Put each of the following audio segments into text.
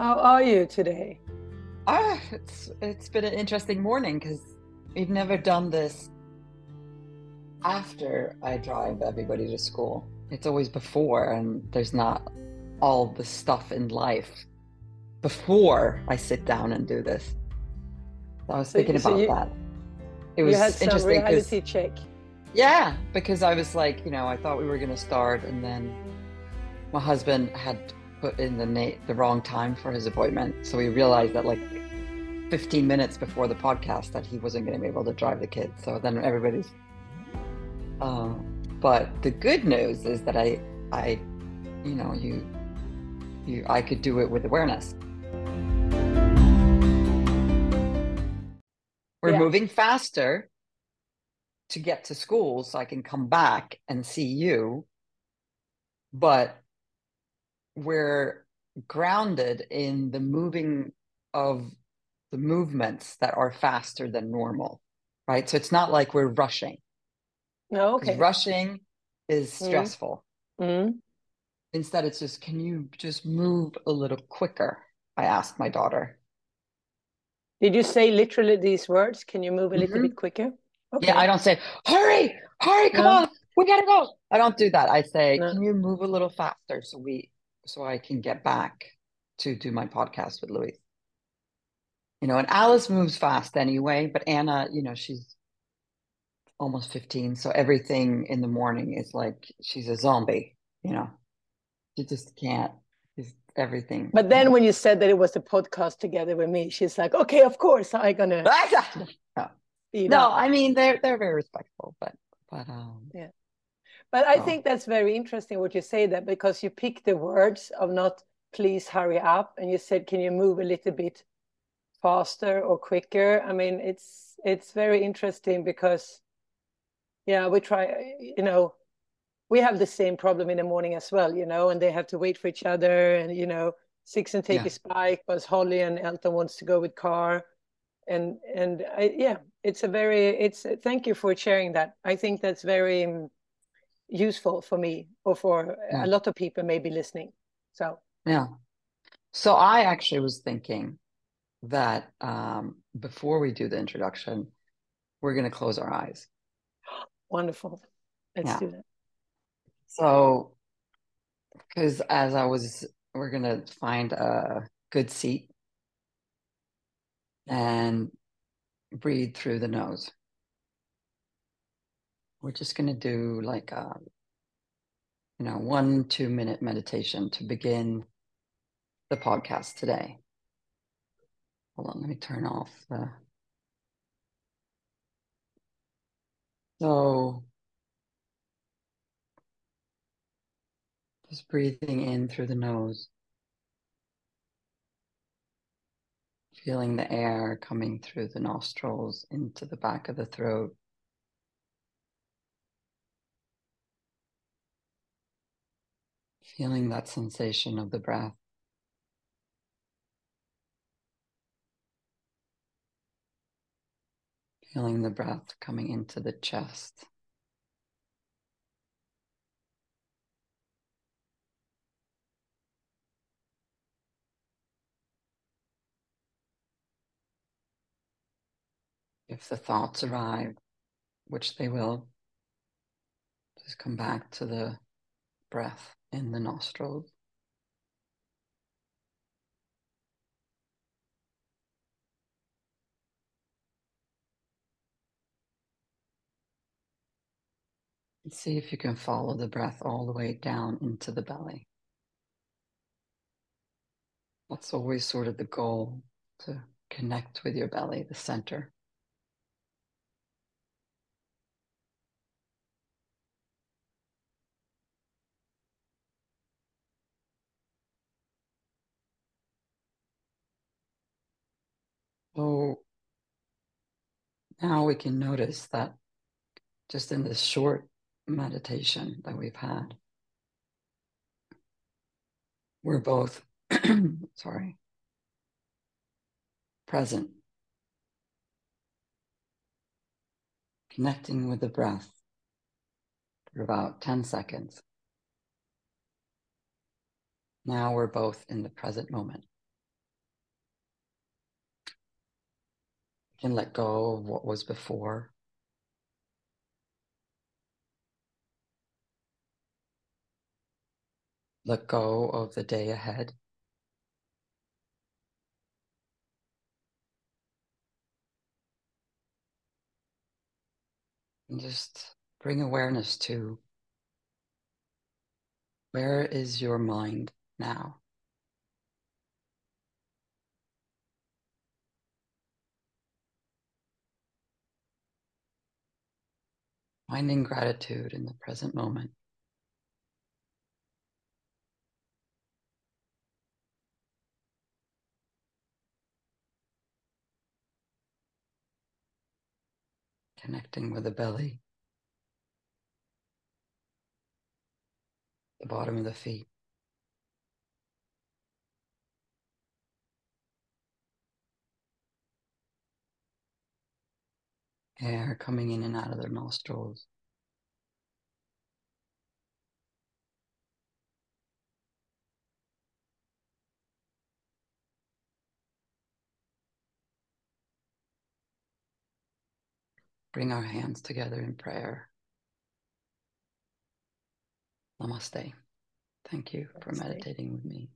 How are you today? Ah, it's it's been an interesting morning because we've never done this after I drive everybody to school. It's always before, and there's not all the stuff in life before I sit down and do this. So I was So- thinking so about you- that. It was interesting. you had some interesting reality check. yeah, because I was like, you know, I thought we were going to start, and then my husband had put in the na- the wrong time for his appointment, so we realized that like 15 minutes before the podcast that he wasn't going to be able to drive the kids. So then everybody's. Uh, but the good news is that I, I, you know, you, you, I could do it with awareness. We're Yeah. moving faster to get to school so I can come back and see you. But we're grounded in the moving of the movements that are faster than normal, right? So it's not like we're rushing. No, 'cause okay. rushing is Mhm. stressful. Mm. Instead, it's just, can you just move a little quicker? I asked my daughter. Did you say literally these words? Can you move a little Mhm. bit quicker? Okay. Yeah, I don't say, hurry, hurry, come No. on, we gotta go. I don't do that. I say, No. can you move a little faster so we so I can get back to do my podcast with Louise? You know, and Alice moves fast anyway, but Anna, you know, she's almost 15, so everything in the morning is like she's a zombie, you know. She just can't. She's everything. But then when you said that it was a podcast together with me, she's like, okay, of course, I'm gonna no, no. I mean they're they're very respectful, but but um But I Oh. think that's very interesting what you say that because you pick the words of not please hurry up and you said can you move a little bit faster or quicker? I mean it's it's very interesting because yeah, we try you know we have the same problem in the morning as well, you know, and they have to wait for each other and you know six and take Yeah. his bike, but Holly and Elton wants to go with car. And and I, yeah, it's a very it's thank you for sharing that. I think that's very um, useful for me or for Yeah. a lot of people maybe listening. So Yeah. So I actually was thinking that um, before we do the introduction, we're going to close our eyes. wonderful. Let's Yeah. do that. So, because as I was, we're going to find a good seat and breathe through the nose. We're just going to do like a, you know, one, two minute meditation to begin the podcast today. Hold on, let me turn off the. So, just breathing in through the nose, feeling the air coming through the nostrils into the back of the throat. Feeling that sensation of the breath. Feeling the breath coming into the chest. If the thoughts arrive, which they will, just come back to the breath in the nostrils. And see if you can follow the breath all the way down into the belly. That's always sort of the goal to connect with your belly, the center. So now we can notice that just in this short meditation that we've had, we're both, sorry, present, connecting with the breath for about 10 seconds. Now we're both in the present moment. Can let go of what was before. Let go of the day ahead. And just bring awareness to where is your mind now? Finding gratitude in the present moment. Connecting with the belly, the bottom of the feet. Air coming in and out of their nostrils. Bring our hands together in prayer. Namaste. Thank you Namaste. for meditating with me.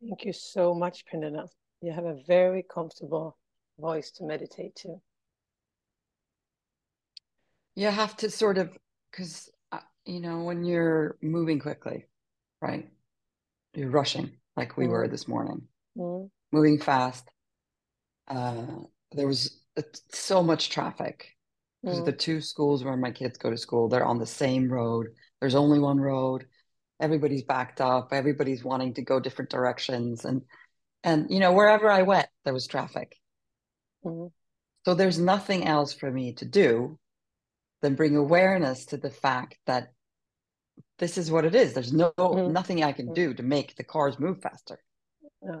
Thank you so much, Pernilla. You have a very comfortable voice to meditate to. You have to sort of, because, uh, you know, when you're moving quickly, right? You're rushing like we mm. were this morning, mm. moving fast. Uh, there was uh, so much traffic because mm. the two schools where my kids go to school, they're on the same road. There's only one road. Everybody's backed up. Everybody's wanting to go different directions. And, and, you know, wherever I went, there was traffic. Mm-hmm. So there's nothing else for me to do than bring awareness to the fact that this is what it is. There's no mm-hmm. nothing I can mm-hmm. do to make the cars move faster. Yeah.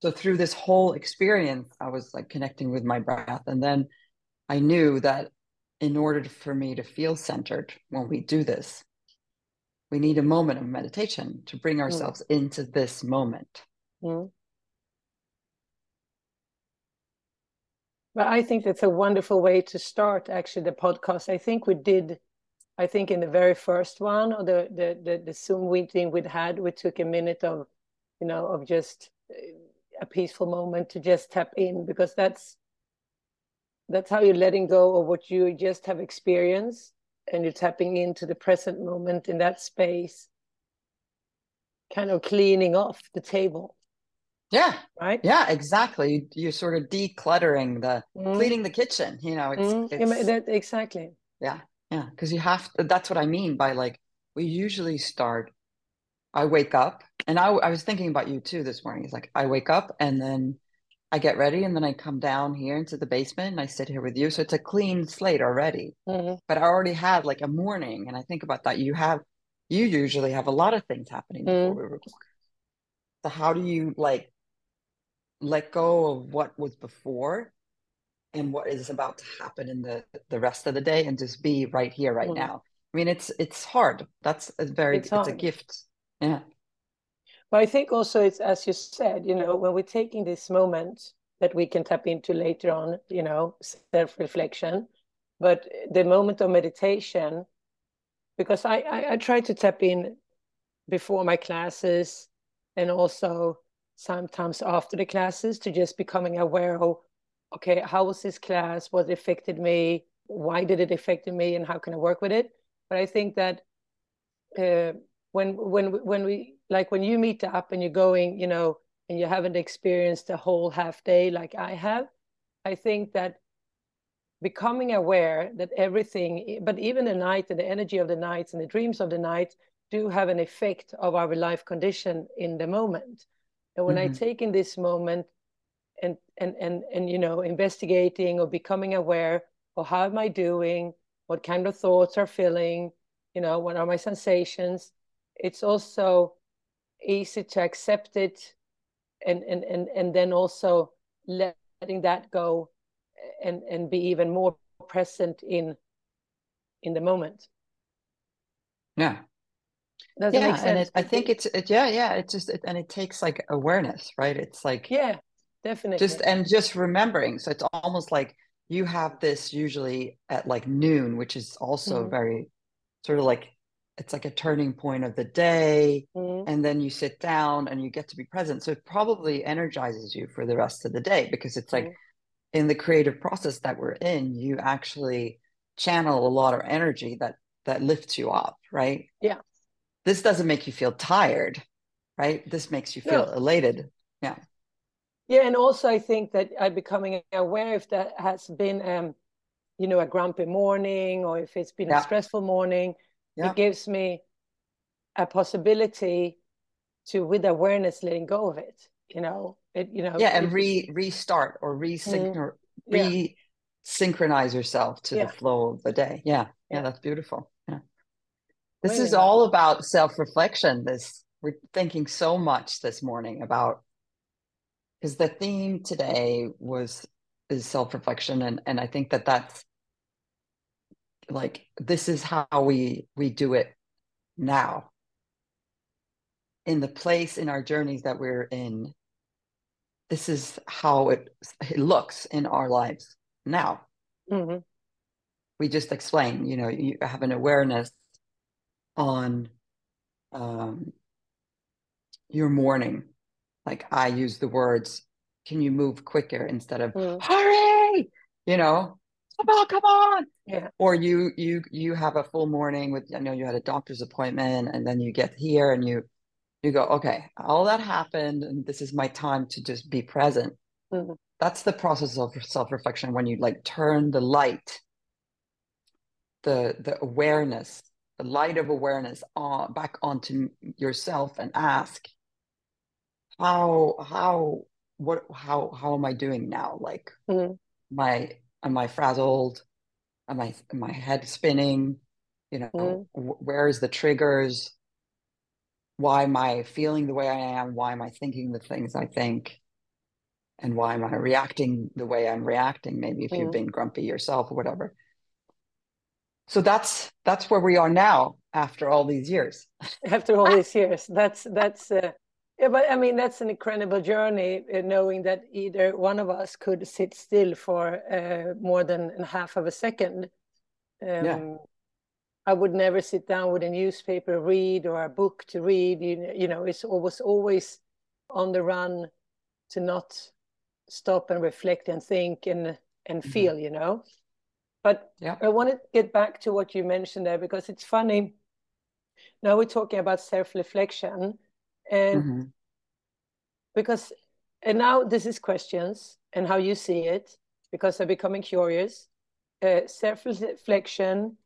So through this whole experience, I was like connecting with my breath. And then I knew that in order for me to feel centered when we do this, we need a moment of meditation to bring mm. ourselves mm. into this moment. Mm. But I think that's a wonderful way to start actually the podcast. I think we did, I think in the very first one or the the the, the Zoom meeting we'd had, we took a minute of, you know, of just uh, a peaceful moment to just tap in because that's that's how you're letting go of what you just have experienced and you're tapping into the present moment in that space kind of cleaning off the table yeah. Right. Yeah, exactly. You, are sort of decluttering the mm. cleaning the kitchen. You know, it's, mm. it's that, exactly. Yeah. Yeah. Because you have to, that's what I mean by like, we usually start. I wake up and I, I was thinking about you too this morning. It's like I wake up and then I get ready and then I come down here into the basement and I sit here with you. So it's a clean slate already. Mm-hmm. But I already had like a morning and I think about that. You have, you usually have a lot of things happening before mm. we record. So how do you like let go of what was before and what is about to happen in the the rest of the day and just be right here right mm. now. I mean it's it's hard. That's a very it's, it's a gift. Yeah. But i think also it's as you said you know when we're taking this moment that we can tap into later on you know self-reflection but the moment of meditation because I, I i try to tap in before my classes and also sometimes after the classes to just becoming aware of okay how was this class? What affected me? Why did it affect me? And how can i work with it? But i think that uh, when when when we like when you meet up and you're going you know and you haven't experienced a whole half day like i have i think that becoming aware that everything but even the night and the energy of the nights and the dreams of the night do have an effect of our life condition in the moment and when mm-hmm. I take in this moment and and and and you know investigating or becoming aware of how am I doing, what kind of thoughts are filling, you know, what are my sensations, it's also easy to accept it and and and and then also letting that go and and be even more present in in the moment yeah does yeah, and it, I think it's it, yeah, yeah. It's just it, and it takes like awareness, right? It's like yeah, definitely. Just and just remembering. So it's almost like you have this usually at like noon, which is also mm-hmm. very sort of like it's like a turning point of the day. Mm-hmm. And then you sit down and you get to be present. So it probably energizes you for the rest of the day because it's like mm-hmm. in the creative process that we're in, you actually channel a lot of energy that that lifts you up, right? Yeah. This doesn't make you feel tired, right? This makes you feel elated. Yeah. Yeah, and also I think that I'm becoming aware if that has been, um, you know, a grumpy morning or if it's been yeah. a stressful morning, yeah. it gives me a possibility to, with awareness, letting go of it. You know, it. You know. Yeah, and re restart or resync mm, re synchronize yourself to yeah. the flow of the day. Yeah, yeah, that's beautiful. This is all about self reflection. This we're thinking so much this morning about because the theme today was is self-reflection and and i think that that's like this is how we we do it now in the place in our journeys that we're in this is how it, it looks in our lives now mm-hmm. we just explain you know you have an awareness on um, your morning like I use the words, can you move quicker instead of mm. hurry? You know, come on, come on. Yeah. Or you you you have a full morning with I know you had a doctor's appointment and then you get here and you you go, okay, all that happened and this is my time to just be present. Mm-hmm. That's the process of self-reflection when you like turn the light, the the awareness, the light of awareness on back onto yourself and ask, how how what how how am I doing now? Like, mm-hmm. my am I frazzled? Am I am my head spinning? You know, mm-hmm. where is the triggers? Why am I feeling the way I am? Why am I thinking the things I think? And why am I reacting the way I'm reacting? Maybe if mm-hmm. you've been grumpy yourself or whatever. So that's that's where we are now after all these years. After all these years, that's that's uh, yeah, but I mean, that's an incredible journey, uh, knowing that either one of us could sit still for uh, more than half of a second. Um, yeah. I would never sit down with a newspaper, read, or a book to read. You, you know, it's always always on the run to not stop and reflect and think and and mm-hmm. feel. You know, but yeah. I want to get back to what you mentioned there because it's funny. Now we're talking about self-reflection and mm-hmm. because and now this is questions and how you see it because i'm becoming curious uh, self-reflection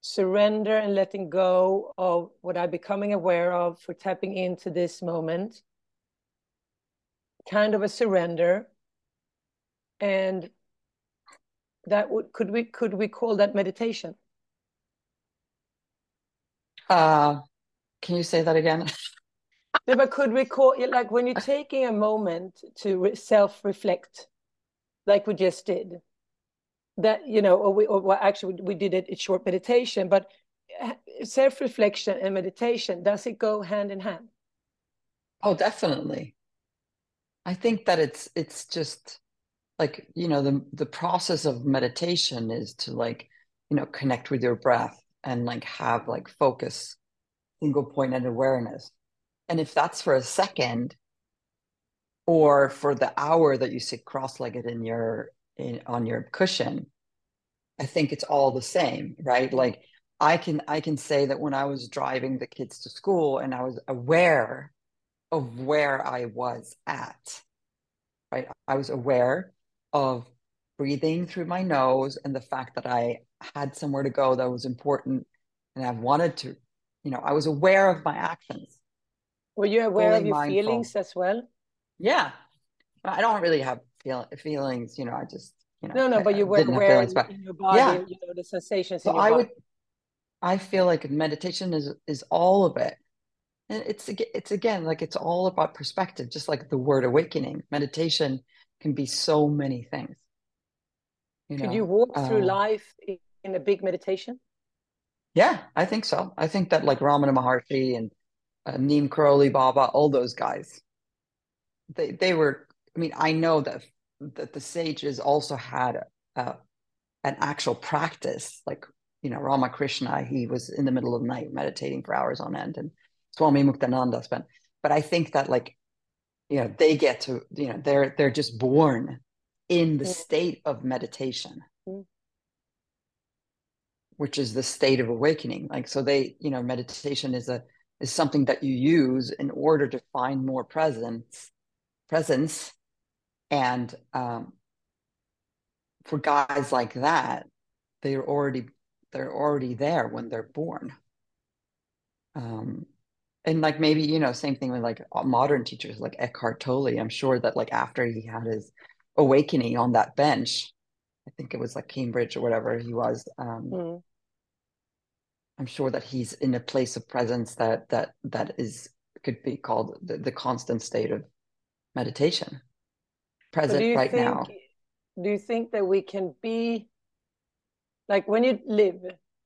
surrender and letting go of what i'm becoming aware of for tapping into this moment kind of a surrender and that would could we could we call that meditation uh can you say that again no, but could we call it like when you're taking a moment to self-reflect, like we just did, that you know, or we, or well, actually we did it in short meditation, but eh, self-reflection and meditation does it go hand in hand? Oh, definitely. I think that it's it's just like you know the the process of meditation is to like you know connect with your breath and like have like focus single point and awareness and if that's for a second or for the hour that you sit cross-legged in your in, on your cushion, I think it's all the same, right? Like I can I can say that when I was driving the kids to school and I was aware of where I was at, right? I was aware of breathing through my nose and the fact that I had somewhere to go that was important and I wanted to, you know, I was aware of my actions. Were you aware of your mindful. feelings as well? Yeah. I don't really have feel, feelings, you know, I just, you know. No, no, but you were aware feelings, in your body, yeah. you know, the sensations so I body. would, I feel like meditation is is all of it. And it's it's again like it's all about perspective, just like the word awakening. Meditation can be so many things. You Could know? you walk through uh, life in a big meditation? Yeah, I think so. I think that like Ramana Maharshi and uh, Neem Karoli Baba, all those guys. They they were I mean, I know that that the sages also had a, an actual practice, like you know, Ramakrishna, he was in the middle of the night meditating for hours on end, and Swami Muktananda spent. But I think that like, you know, they get to, you know, they're they're just born in the state of meditation, which is the state of awakening. Like, so they, you know, meditation is a is something that you use in order to find more presence, presence, and um, for guys like that, they're already they're already there when they're born. Um, and like maybe you know same thing with like modern teachers like Eckhart Tolle. I'm sure that like after he had his awakening on that bench, I think it was like Cambridge or whatever he was. Um, mm. I'm sure that he's in a place of presence that that that is could be called the, the constant state of meditation, present right think, now. Do you think that we can be like when you live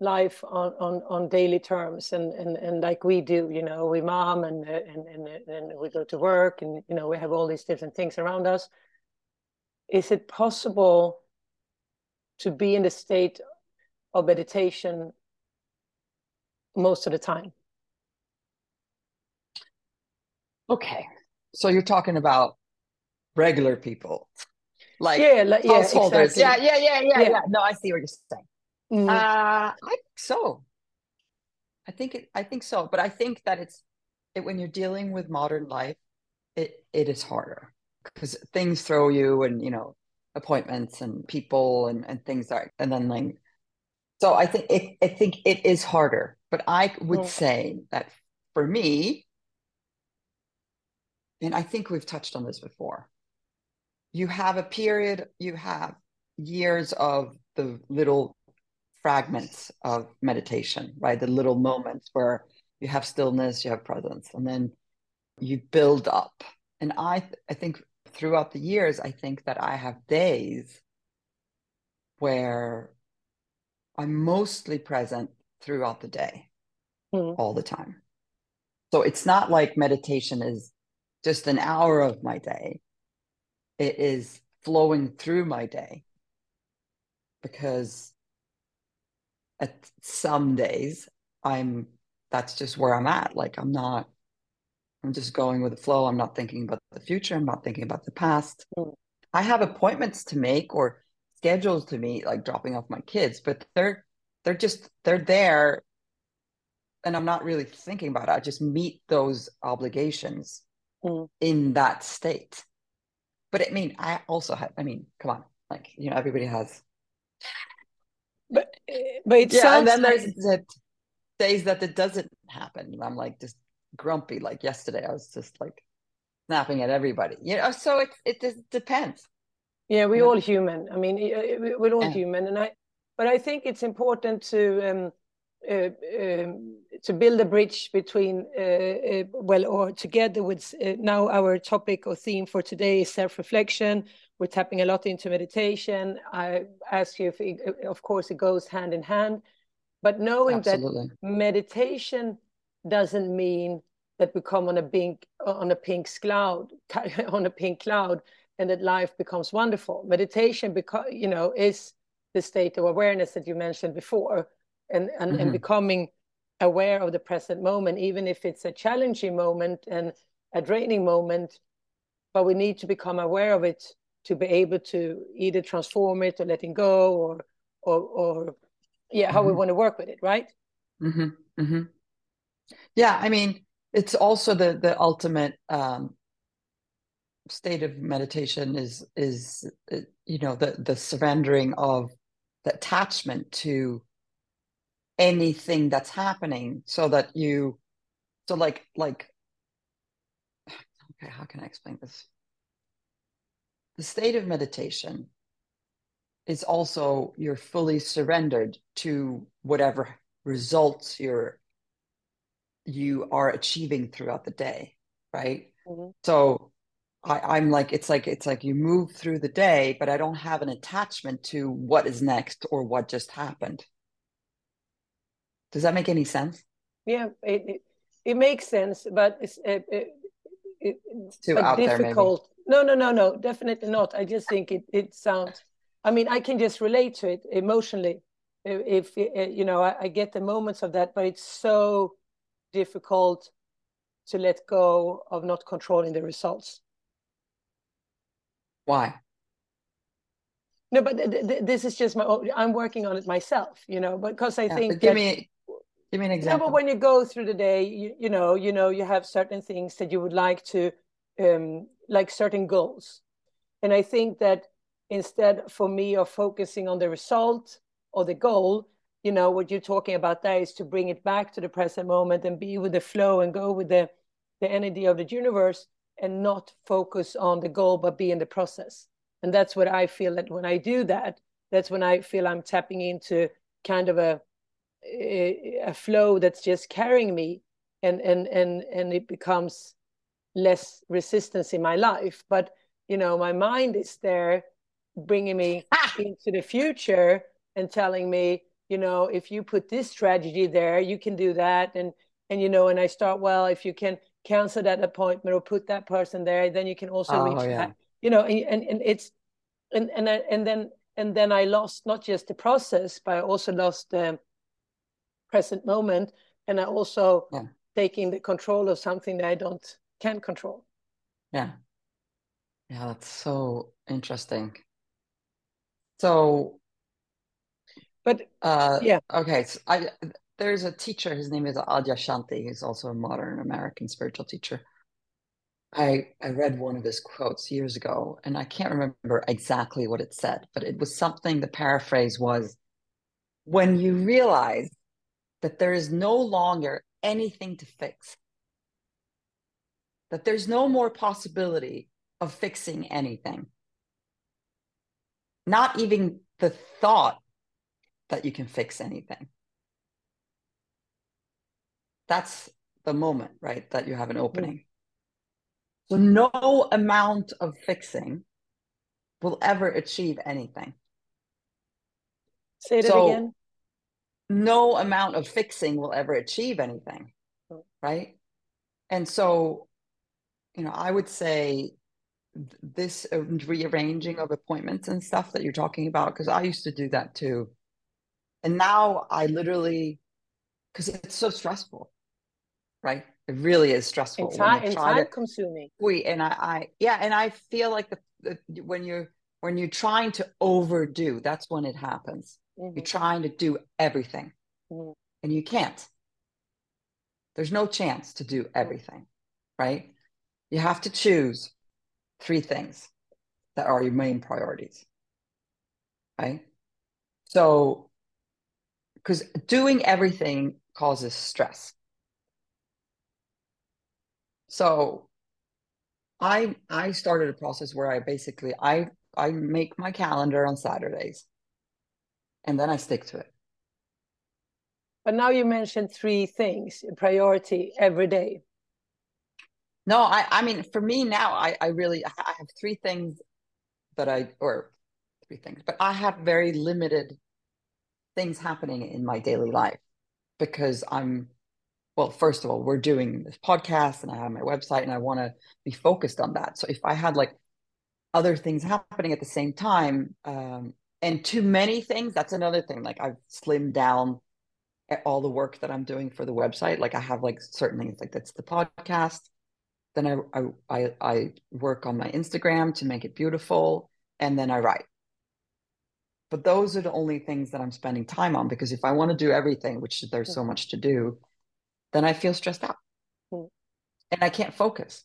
life on, on, on daily terms and, and, and like we do, you know, we mom and, uh, and, and, uh, and we go to work and, you know, we have all these different things around us. Is it possible to be in the state of meditation most of the time? Okay. So you're talking about regular people like yeah, like, yeah, householders. Exactly. Yeah, yeah, yeah, yeah, yeah, yeah. No, I see what you're saying. Mm. Uh, I think so. I think it. I think so. But I think that it's it, when you're dealing with modern life, it it is harder because things throw you, and you know appointments and people and and things like, and then like. So I think it. I think it is harder. But I would mm. say that for me, and I think we've touched on this before. You have a period. You have years of the little fragments of meditation, right? The little moments where you have stillness, you have presence, and then you build up. And I, I think throughout the years, I think that I have days where I'm mostly present throughout the day, mm. all the time. So it's not like meditation is just an hour of my day, it is flowing through my day because at some days i'm that's just where i'm at. Like i'm not i'm just going with the flow. I'm not thinking about the future. I'm not thinking about the past. Mm. i have appointments to make or schedules to meet like dropping off my kids but they're they're just they're there and i'm not really thinking about it. I just meet those obligations mm. in that state. But i mean i also have i mean come on like you know everybody has but it yeah, and then there's the days that it doesn't happen. I'm like just grumpy. Like yesterday, I was just like snapping at everybody. You know, so it it just depends. Yeah, we're all human. I mean, we're all yeah. human, and I. But I think it's important to um, uh, um, to build a bridge between uh, uh, well, or together with uh, now our topic or theme for today is self-reflection we're tapping a lot into meditation. I ask you if, it, of course, it goes hand in hand, but knowing Absolutely. that meditation doesn't mean that we come on a pink on a pink cloud on a pink cloud and that life becomes wonderful. Meditation, because you know, is the state of awareness that you mentioned before, and and, mm-hmm. and becoming aware of the present moment, even if it's a challenging moment and a draining moment, but we need to become aware of it to be able to either transform it or letting go or or or yeah how mm-hmm. we want to work with it right mm-hmm. Mm-hmm. yeah i mean it's also the the ultimate um state of meditation is is uh, you know the the surrendering of the attachment to anything that's happening so that you so like like okay how can i explain this the state of meditation is also you're fully surrendered to whatever results you're you are achieving throughout the day right? Mm-hmm. so I, i'm like it's like it's like you move through the day but i don't have an attachment to what is next or what just happened. Does that make any sense? Yeah it, it, it makes sense but it's it, it, it's too difficult no no no no definitely not. I just think it it sounds i mean i can just relate to it emotionally. If, if you know I, I get the moments of that but it's so difficult to let go of not controlling the results. Why? No but th th this is just my i'm working on it myself you know because i yeah, think give that, me give me an example but when you go through the day you, you know you know you have certain things that you would like to um like certain goals. And i think that instead for me of focusing on the result or the goal you know what you're talking about there is to bring it back to the present moment and be with the flow and go with the the energy of the universe and not focus on the goal but be in the process. And that's what i feel that when i do that that's when i feel i'm tapping into kind of a a, flow that's just carrying me and and and and it becomes less resistance in my life but you know my mind is there bringing me into the future and telling me you know if you put this strategy there you can do that and and you know and i start well if you can cancel that appointment or put that person there then you can also oh, reach yeah. that you know and, and, and it's and and uh, and then and then I lost not just the process, but I also lost the present moment, and I also yeah. taking the control of something that I don't can control. Yeah, yeah, that's so interesting. So, but uh, yeah, okay. So I there's a teacher. His name is Adyashanti. He's also a modern American spiritual teacher I, I read one of his quotes years ago, and I can't remember exactly what it said, but it was something the paraphrase was when you realize that there is no longer anything to fix, that there's no more possibility of fixing anything, not even the thought that you can fix anything. That's the moment, right? That you have an opening. So no amount of fixing will ever achieve anything. Say it so, again. No amount of fixing will ever achieve anything. Oh. Right. And so, you know, I would say this rearranging of appointments and stuff that you're talking about, because I used to do that too. And now I literally, because it's so stressful, right? It really is stressful. It's time, time to, consuming. We and I, I, yeah, and I feel like the, the when you're when you're trying to overdo, that's when it happens. Mm-hmm. You're trying to do everything, mm-hmm. and you can't. There's no chance to do everything, right? You have to choose three things that are your main priorities, right? So, because doing everything causes stress so I I started a process where I basically I I make my calendar on Saturdays and then I stick to it. But now you mentioned three things, priority every day. No, I I mean for me now I I really I have three things that I or three things, but I have very limited things happening in my daily life because I'm well, first of all, we're doing this podcast and I have my website and I want to be focused on that. So if I had like other things happening at the same time um, and too many things, that's another thing. Like I've slimmed down all the work that I'm doing for the website. Like I have like certain things like that's the podcast. Then I, I, I, I work on my Instagram to make it beautiful and then I write. But those are the only things that I'm spending time on because if I want to do everything, which there's so much to do, then I feel stressed out mm. and I can't focus.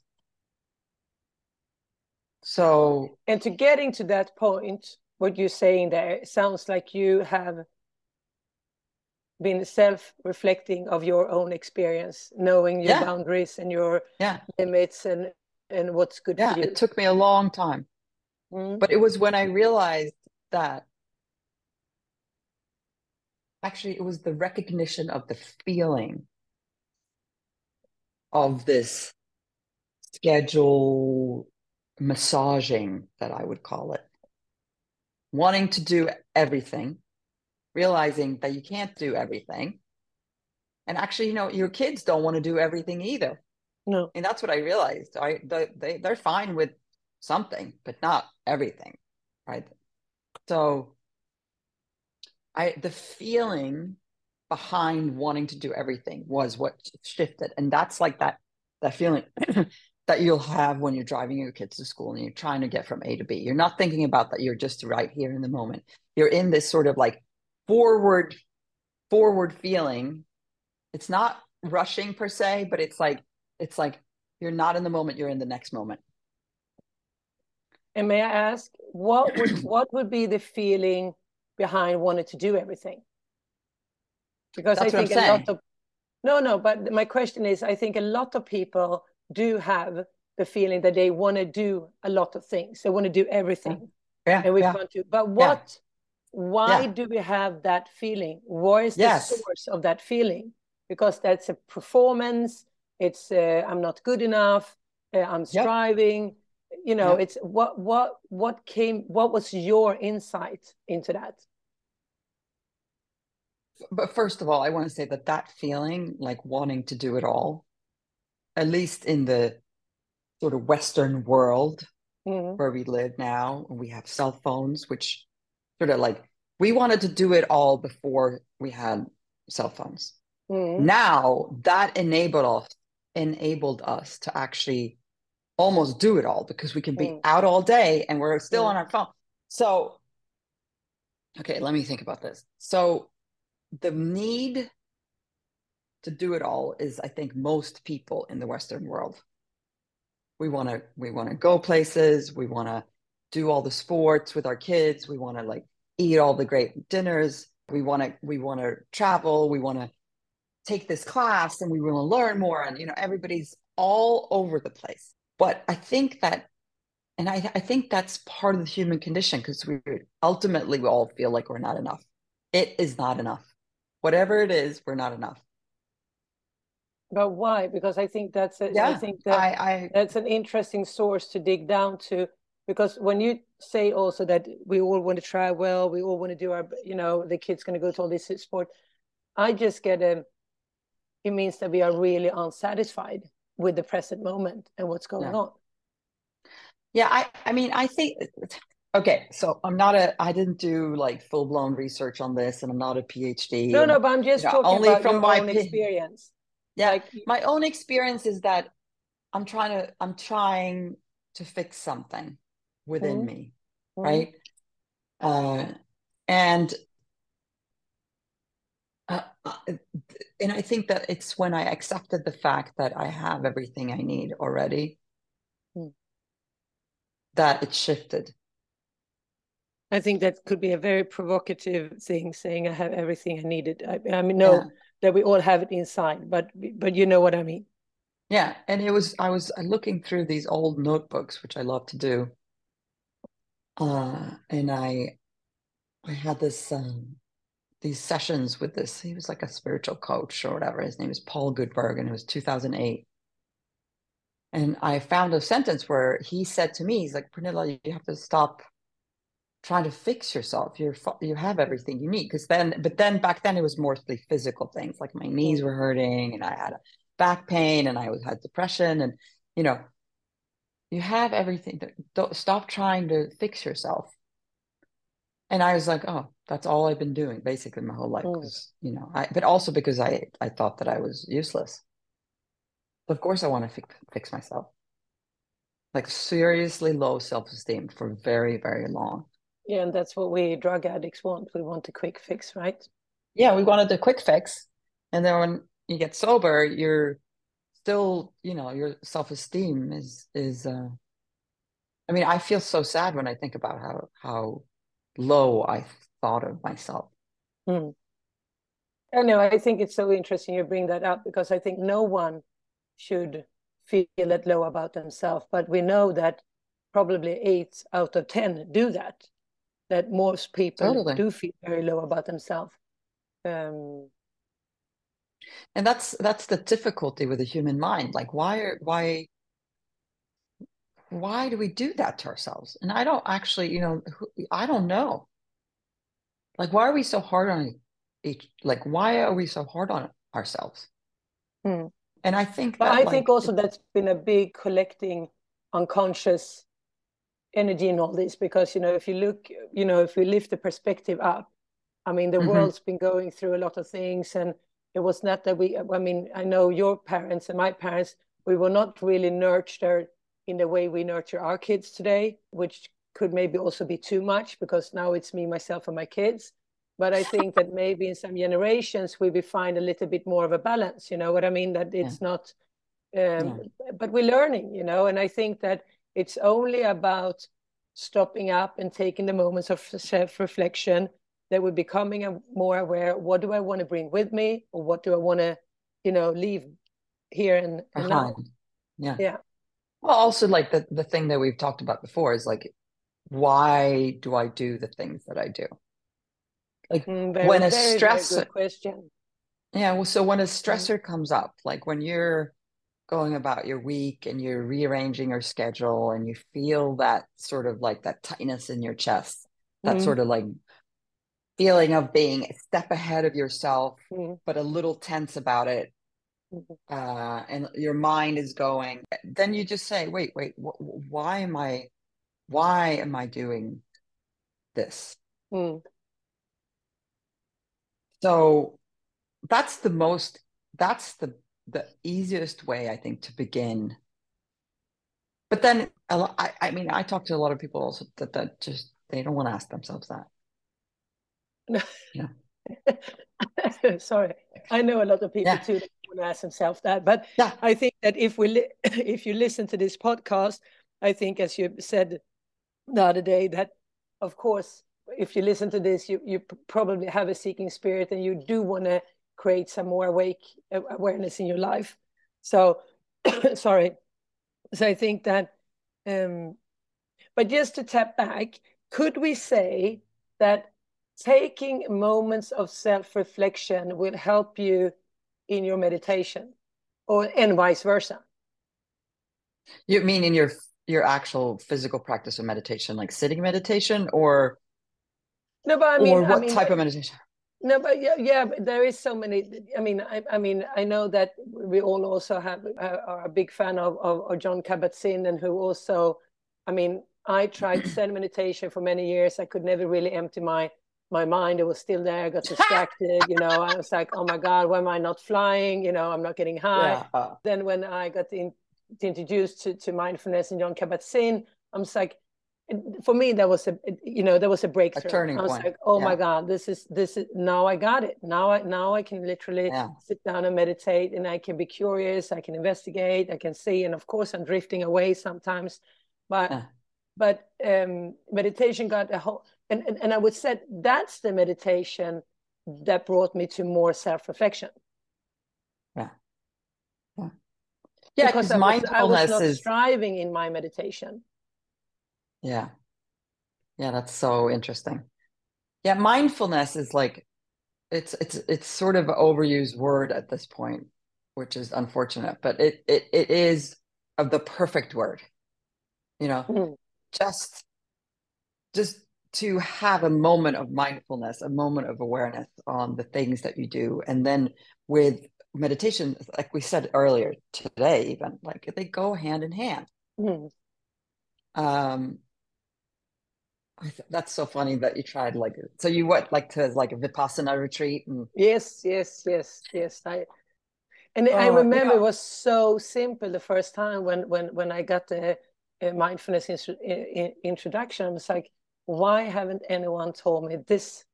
So, and to getting to that point, what you're saying there sounds like you have been self-reflecting of your own experience, knowing your yeah. boundaries and your yeah. limits and and what's good yeah, for you. It took me a long time. Mm. But it was when I realized that actually it was the recognition of the feeling of this schedule massaging that I would call it. Wanting to do everything, realizing that you can't do everything. And actually, you know, your kids don't want to do everything either. No. And that's what I realized. I they, they they're fine with something, but not everything, right? So I the feeling behind wanting to do everything was what shifted. And that's like that that feeling that you'll have when you're driving your kids to school and you're trying to get from A to B. You're not thinking about that you're just right here in the moment. You're in this sort of like forward forward feeling. It's not rushing per se, but it's like it's like you're not in the moment, you're in the next moment. And may I ask, what would what would be the feeling behind wanting to do everything? Because That's I think a lot of no, no, but my question is, I think a lot of people do have the feeling that they want to do a lot of things. They want to do everything. Yeah. And we yeah. want to. But what? Why yeah. do we have that feeling? What is the source of that feeling? Because that's a performance. It's uh, I'm not good enough. Uh, I'm striving. Yep you know yeah. it's what what what came what was your insight into that but first of all i want to say that that feeling like wanting to do it all at least in the sort of western world mm-hmm. where we live now we have cell phones which sort of like we wanted to do it all before we had cell phones mm-hmm. now that enabled us enabled us to actually almost do it all because we can be mm. out all day and we're still mm. on our phone. So, okay, let me think about this. So, the need to do it all is, I think, most people in the Western world. We want to we want to go places. We want to do all the sports with our kids. We want to like eat all the great dinners. We want to we want to travel. We want to take this class and we want to learn more. And you know, everybody's all over the place. But I think that, and I, I think that's part of the human condition because we ultimately we all feel like we're not enough. It is not enough. Whatever it is, we're not enough. But why? Because I think that's a, yeah, I think that I, I, that's an interesting source to dig down to. Because when you say also that we all want to try well, we all want to do our, you know, the kid's going to go to all this sport. I just get a. It means that we are really unsatisfied with the present moment and what's going yeah. on yeah i i mean i think okay so i'm not a i didn't do like full-blown research on this and i'm not a phd no and, no but i'm just talking know, only about from my own experience yeah like, my own experience is that i'm trying to i'm trying to fix something within mm-hmm. me mm-hmm. right uh and uh, uh, and I think that it's when I accepted the fact that I have everything I need already mm. that it shifted. I think that could be a very provocative thing, saying I have everything I needed. I, I mean, no, yeah. that we all have it inside, but but you know what I mean. Yeah, and it was I was looking through these old notebooks, which I love to do, uh, and I I had this um, these sessions with this. He was like a spiritual coach or whatever. His name is Paul Goodberg, and it was 2008. And I found a sentence where he said to me, "He's like, Pernilla, you have to stop trying to fix yourself. You're you have everything you need." Because then, but then back then it was mostly physical things, like my knees were hurting, and I had a back pain, and I was had depression, and you know, you have everything. Don't stop trying to fix yourself. And I was like, oh, that's all I've been doing basically my whole life. Because, mm. you know, I, but also because I, I thought that I was useless. Of course, I want to fix, fix myself. Like seriously low self esteem for very, very long. Yeah. And that's what we drug addicts want. We want a quick fix, right? Yeah. We wanted a quick fix. And then when you get sober, you're still, you know, your self esteem is, is, uh, I mean, I feel so sad when I think about how, how low I thought of myself. Hmm. I know. I think it's so interesting you bring that up because I think no one should feel that low about themselves, but we know that probably eight out of ten do that. That most people totally. do feel very low about themselves. Um, and that's that's the difficulty with the human mind. Like, why are why why do we do that to ourselves? And I don't actually, you know, I don't know. Like, why are we so hard on each? Like, why are we so hard on ourselves? Hmm. And I think, but that, I like, think also that's been a big collecting unconscious energy in all this because you know if you look you know if we lift the perspective up i mean the mm-hmm. world's been going through a lot of things and it was not that we i mean i know your parents and my parents we were not really nurtured in the way we nurture our kids today which could maybe also be too much because now it's me myself and my kids but i think that maybe in some generations we will find a little bit more of a balance you know what i mean that it's yeah. not um, yeah. but we're learning you know and i think that it's only about stopping up and taking the moments of self-reflection that we're becoming more aware what do i want to bring with me? Or what do i want to you know leave here and, and now? Yeah. Yeah. Well also like the, the thing that we've talked about before is like why do i do the things that i do? Like mm, very, when a very, stress very question. Yeah well so when a mm-hmm. stressor comes up like when you're going about your week and you're rearranging your schedule and you feel that sort of like that tightness in your chest that mm-hmm. sort of like feeling of being a step ahead of yourself mm-hmm. but a little tense about it mm-hmm. uh, and your mind is going then you just say wait wait wh- why am i why am i doing this mm. so that's the most that's the the easiest way I think to begin. But then I, I mean, I talk to a lot of people also that that just they don't want to ask themselves that. No. Yeah. Sorry, I know a lot of people yeah. too that want to ask themselves that. But yeah. I think that if we li- if you listen to this podcast, I think as you said the other day that of course if you listen to this, you you probably have a seeking spirit and you do want to create some more awake awareness in your life. So, sorry. So I think that, um, but just to tap back, could we say that taking moments of self-reflection will help you in your meditation, or and vice versa? You mean in your your actual physical practice of meditation, like sitting meditation, or no? But I mean, or what I mean, type of meditation? No, but yeah, yeah, but there is so many. I mean, I, I mean, I know that we all also have uh, are a big fan of, of, of Jon Kabat-Zinn, and who also, I mean, I tried Zen meditation for many years. I could never really empty my my mind. It was still there. I got distracted. you know, I was like, oh my god, why am I not flying? You know, I'm not getting high. Yeah. Then when I got in, introduced to, to mindfulness and Jon Kabat-Zinn, I'm just like, for me that was a you know that was a breakthrough a turning i was point. like oh yeah. my god this is this is now i got it now i now i can literally yeah. sit down and meditate and i can be curious i can investigate i can see and of course i'm drifting away sometimes but but um meditation got a whole and, and and i would say that's the meditation that brought me to more self-reflection yeah yeah yeah because mindfulness I was, I was not is striving in my meditation yeah. Yeah, that's so interesting. Yeah, mindfulness is like it's it's it's sort of an overused word at this point, which is unfortunate, but it it it is of the perfect word. You know, mm-hmm. just just to have a moment of mindfulness, a moment of awareness on the things that you do. And then with meditation, like we said earlier today, even like they go hand in hand. Mm-hmm. Um, that's so funny that you tried like so you went like to like a vipassana retreat and yes yes yes yes i and oh, i remember yeah. it was so simple the first time when when when i got the uh, mindfulness in, in, introduction i was like why haven't anyone told me this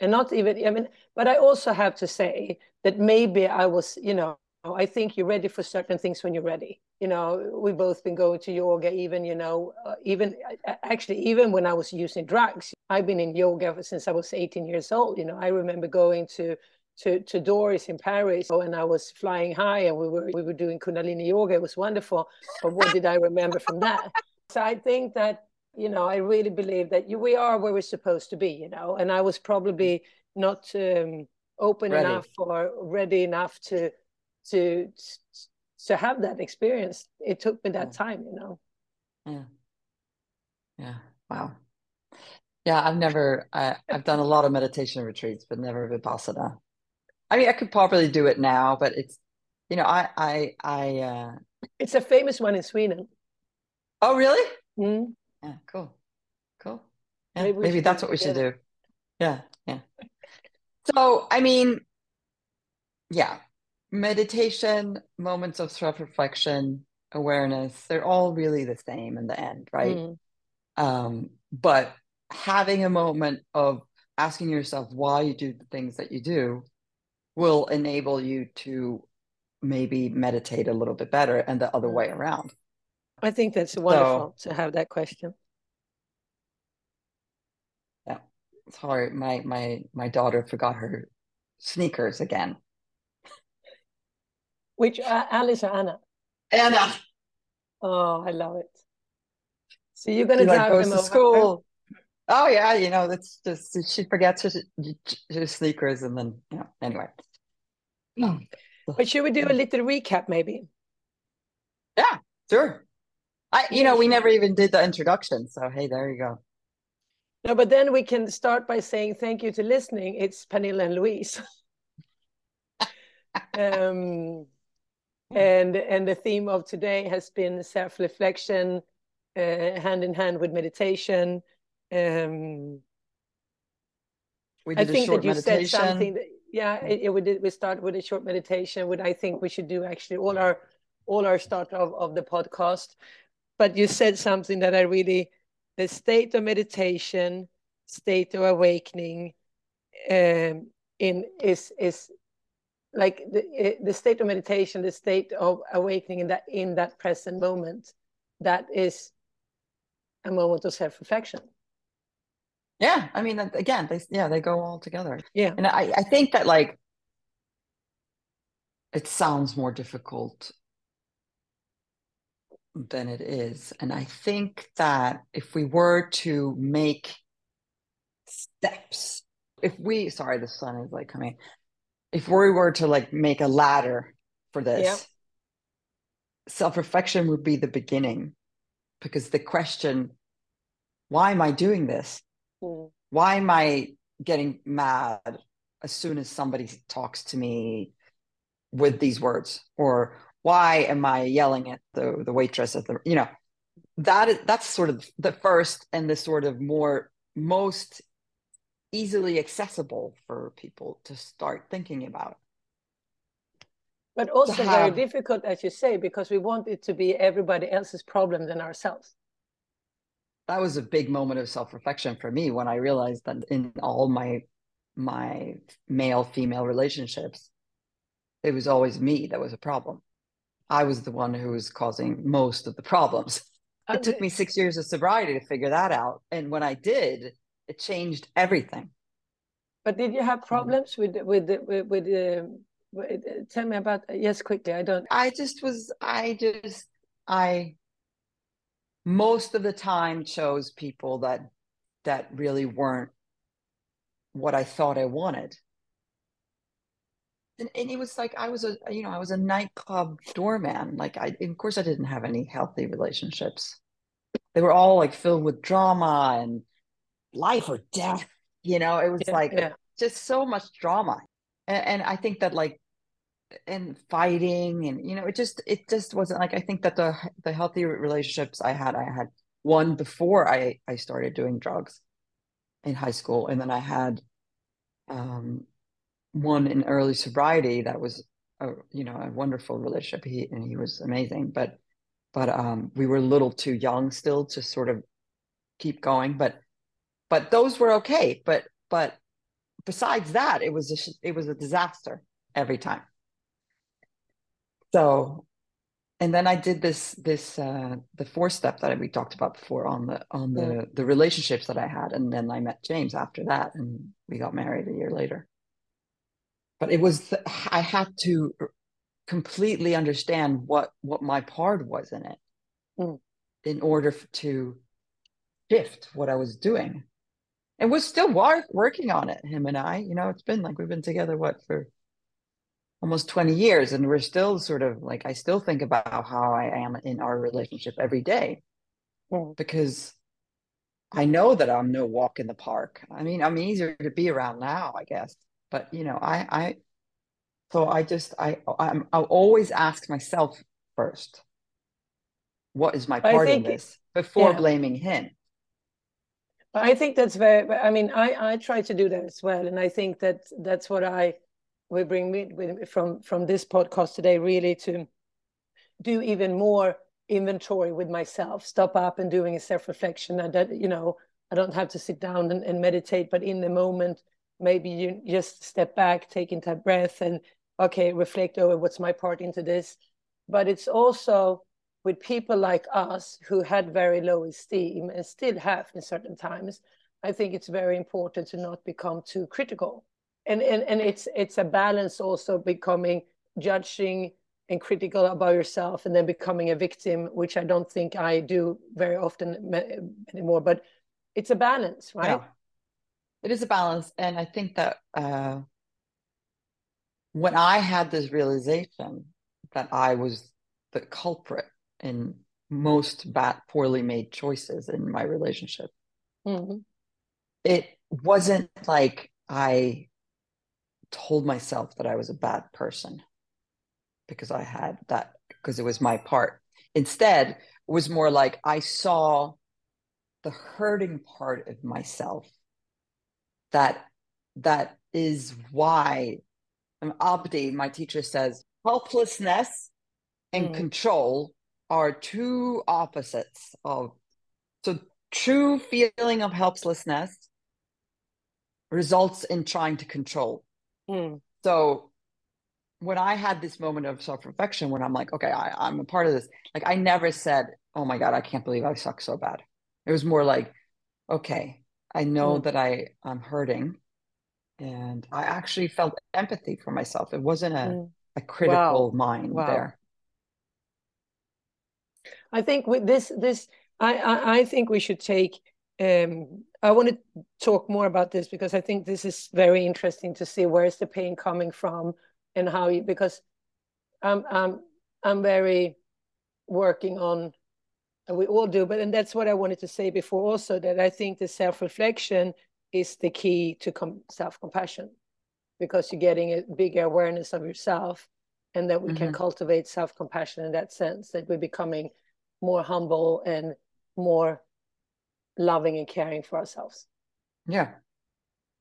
and not even i mean but i also have to say that maybe i was you know I think you're ready for certain things when you're ready. You know, we've both been going to yoga, even, you know, uh, even actually, even when I was using drugs, I've been in yoga since I was 18 years old. You know, I remember going to to, to Doris in Paris and I was flying high and we were we were doing Kundalini yoga. It was wonderful. But what did I remember from that? So I think that, you know, I really believe that you, we are where we're supposed to be, you know, and I was probably not um, open ready. enough or ready enough to to to have that experience. It took me that time you know. Yeah. Yeah. Wow. Yeah i've never I, i've done a lot of meditation retreats but never vipassana. I mean i could probably do it now but it's you know i i i uh it's a famous one in sweden. Oh really? Mm. Yeah, cool. Cool. Yeah, maybe, maybe that's what we should do. Yeah, yeah. So, I mean, yeah, meditation, moments of self reflection, awareness, they're all really the same in the end, right? Mm. Um, but having a moment of asking yourself why you do the things that you do will enable you to maybe meditate a little bit better and the other way mm. around. I think that's wonderful so, to have that question. Yeah. Sorry, my my my daughter forgot her sneakers again. Which uh, Alice or Anna? Anna. Oh, I love it. So you're gonna drive like, them to school. Oh yeah, you know that's just she forgets her, her sneakers and then you know anyway. But should we do a little recap maybe? Yeah, sure. I you know we never even did the introduction, so hey, there you go. No, but then we can start by saying thank you to listening. It's Pernilla and Louise. um, and and the theme of today has been self-reflection, uh, hand in hand with meditation. Um, I think that you meditation. said something that yeah, it, it, we did. We start with a short meditation. What I think we should do actually all our all our start of, of the podcast. But you said something that I really the state of meditation, state of awakening, um, in is is like the the state of meditation, the state of awakening in that in that present moment, that is a moment of self reflection. Yeah, I mean, again, they yeah they go all together. Yeah, and I I think that like it sounds more difficult than it is, and I think that if we were to make steps, if we sorry, the sun is like coming. If we were to like make a ladder for this, yeah. self reflection would be the beginning, because the question, why am I doing this? Mm. Why am I getting mad as soon as somebody talks to me with these words? Or why am I yelling at the, the waitress at the, you know, that is, that's sort of the first and the sort of more, most easily accessible for people to start thinking about. But also have, very difficult, as you say, because we want it to be everybody else's problem than ourselves that was a big moment of self-reflection for me when I realized that in all my my male female relationships, it was always me that was a problem. I was the one who was causing most of the problems. It took me six years of sobriety to figure that out, and when I did, it changed everything. But did you have problems with with with, with, uh, with uh, tell me about yes quickly? I don't. I just was. I just I most of the time chose people that that really weren't what I thought I wanted. And, it was like I was a you know I was a nightclub doorman. Like I of course I didn't have any healthy relationships. They were all like filled with drama and life or death. You know, it was yeah, like yeah. just so much drama. And, and I think that like and fighting and you know it just it just wasn't like i think that the the healthy relationships i had i had one before i i started doing drugs in high school and then i had um one in early sobriety that was a you know a wonderful relationship. He and he was amazing but but um we were a little too young still to sort of keep going but but those were okay. But but besides that it was a, it was a disaster every time. So and then i did this this uh the four step that we talked about before on the on the the relationships that i had. And then i met james after that and we got married a year later but it was i had to completely understand what what my part was in it mm. in order to shift what i was doing and we're still working on it him and i you know it's been like we've been together what for almost 20 years and we're still sort of like i still think about how i am in our relationship every day mm. because i know that i'm no walk in the park i mean i'm easier to be around now i guess but you know i i so i just i i'm i always ask myself first what is my part in this before yeah. blaming him I think that's very. I mean, I I try to do that as well, and I think that that's what I will bring me with from from this podcast today. Really to do even more inventory with myself, stop up and doing a self reflection, and that you know I don't have to sit down and, and meditate, but in the moment, maybe you just step back, take a breath, and okay, reflect over what's my part into this. But it's also with people like us who had very low esteem and still have in certain times, I think it's very important to not become too critical. And, and, and it's it's a balance also becoming judging and critical about yourself and then becoming a victim, which I don't think I do very often anymore. But it's a balance, right? Yeah. It is a balance. And I think that uh, when I had this realization that I was the culprit in most bad, poorly made choices in my relationship. Mm-hmm. It wasn't like I told myself that I was a bad person because I had that, because it was my part. Instead, it was more like I saw the hurting part of myself that that is why um, Abdi, my teacher says helplessness and mm. control are two opposites of so true feeling of helplessness results in trying to control mm. so when i had this moment of self-reflection when i'm like okay I, i'm a part of this like i never said oh my god i can't believe i suck so bad it was more like okay i know mm. that i i'm hurting and i actually felt empathy for myself it wasn't a, mm. a critical wow. mind wow. there I think with this, this I, I, I think we should take. Um, I want to talk more about this because I think this is very interesting to see where is the pain coming from and how you because I'm I'm I'm very working on we all do but and that's what I wanted to say before also that I think the self-reflection is the key to com- self-compassion because you're getting a bigger awareness of yourself and that we mm-hmm. can cultivate self-compassion in that sense that we're becoming more humble and more loving and caring for ourselves. Yeah.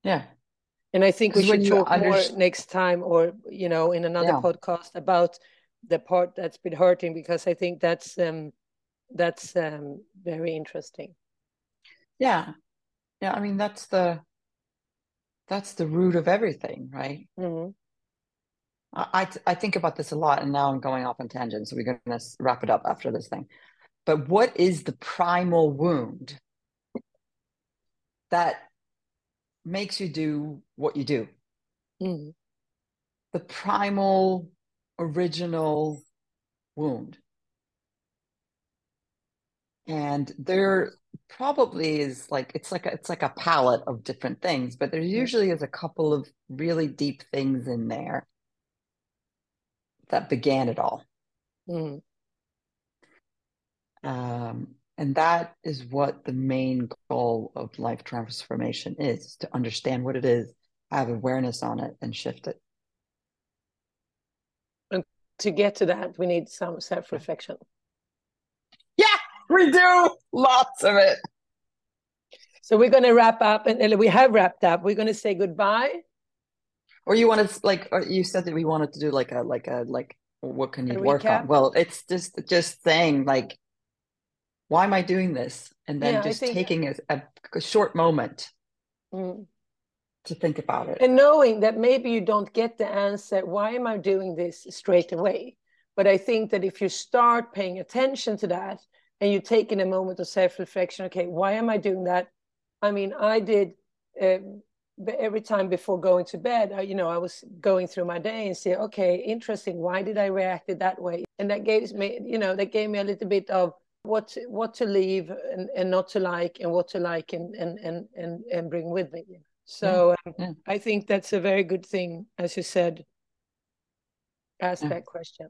Yeah. And I think we should talk understand... more next time or, you know, in another yeah. podcast about the part that's been hurting because I think that's um that's um very interesting. Yeah. Yeah. I mean that's the that's the root of everything, right? Mm-hmm. I, I think about this a lot, and now I'm going off on tangents. So we're going to wrap it up after this thing. But what is the primal wound that makes you do what you do? Mm. The primal, original wound. And there probably is like it's like a, it's like a palette of different things, but there usually is a couple of really deep things in there that began it all. Mm. Um, and that is what the main goal of life transformation is to understand what it is, have awareness on it, and shift it. And to get to that, we need some self reflection. Yeah, we do. Lots of it. So we're going to wrap up, and we have wrapped up. We're going to say goodbye. Or you want to like? you said that we wanted to do like a like a like what can you work on? Well, it's just just saying like why am I doing this? And then yeah, just taking a, a, a, short moment mm. to think about it. And knowing that maybe you don't get the answer, why am I doing this straight away? But I think that if you start paying attention to that and you take in a moment of self reflection, okay, why am I doing that? I mean, I did. Uh, every time before going to bed, I, you know, I was going through my day and say, okay, interesting. Why did I react that way? And that gave me, you know, that gave me a little bit of what to, what to leave and, and not to like and what to like and and and and, and bring with me so um, yeah. i think that's a very good thing as you said ask yeah. that question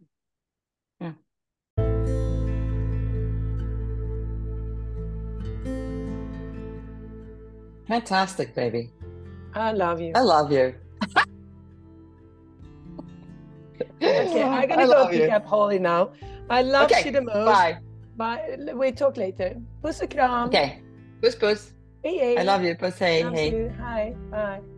fantastic baby i love you i love you okay i'm gonna I go pick you. up holly now i love okay. you the most bye Bye. We talk later. Puss och kram. Okay. Puss puss. I love you. Puss, hej, Love hej. you. Hi, bye.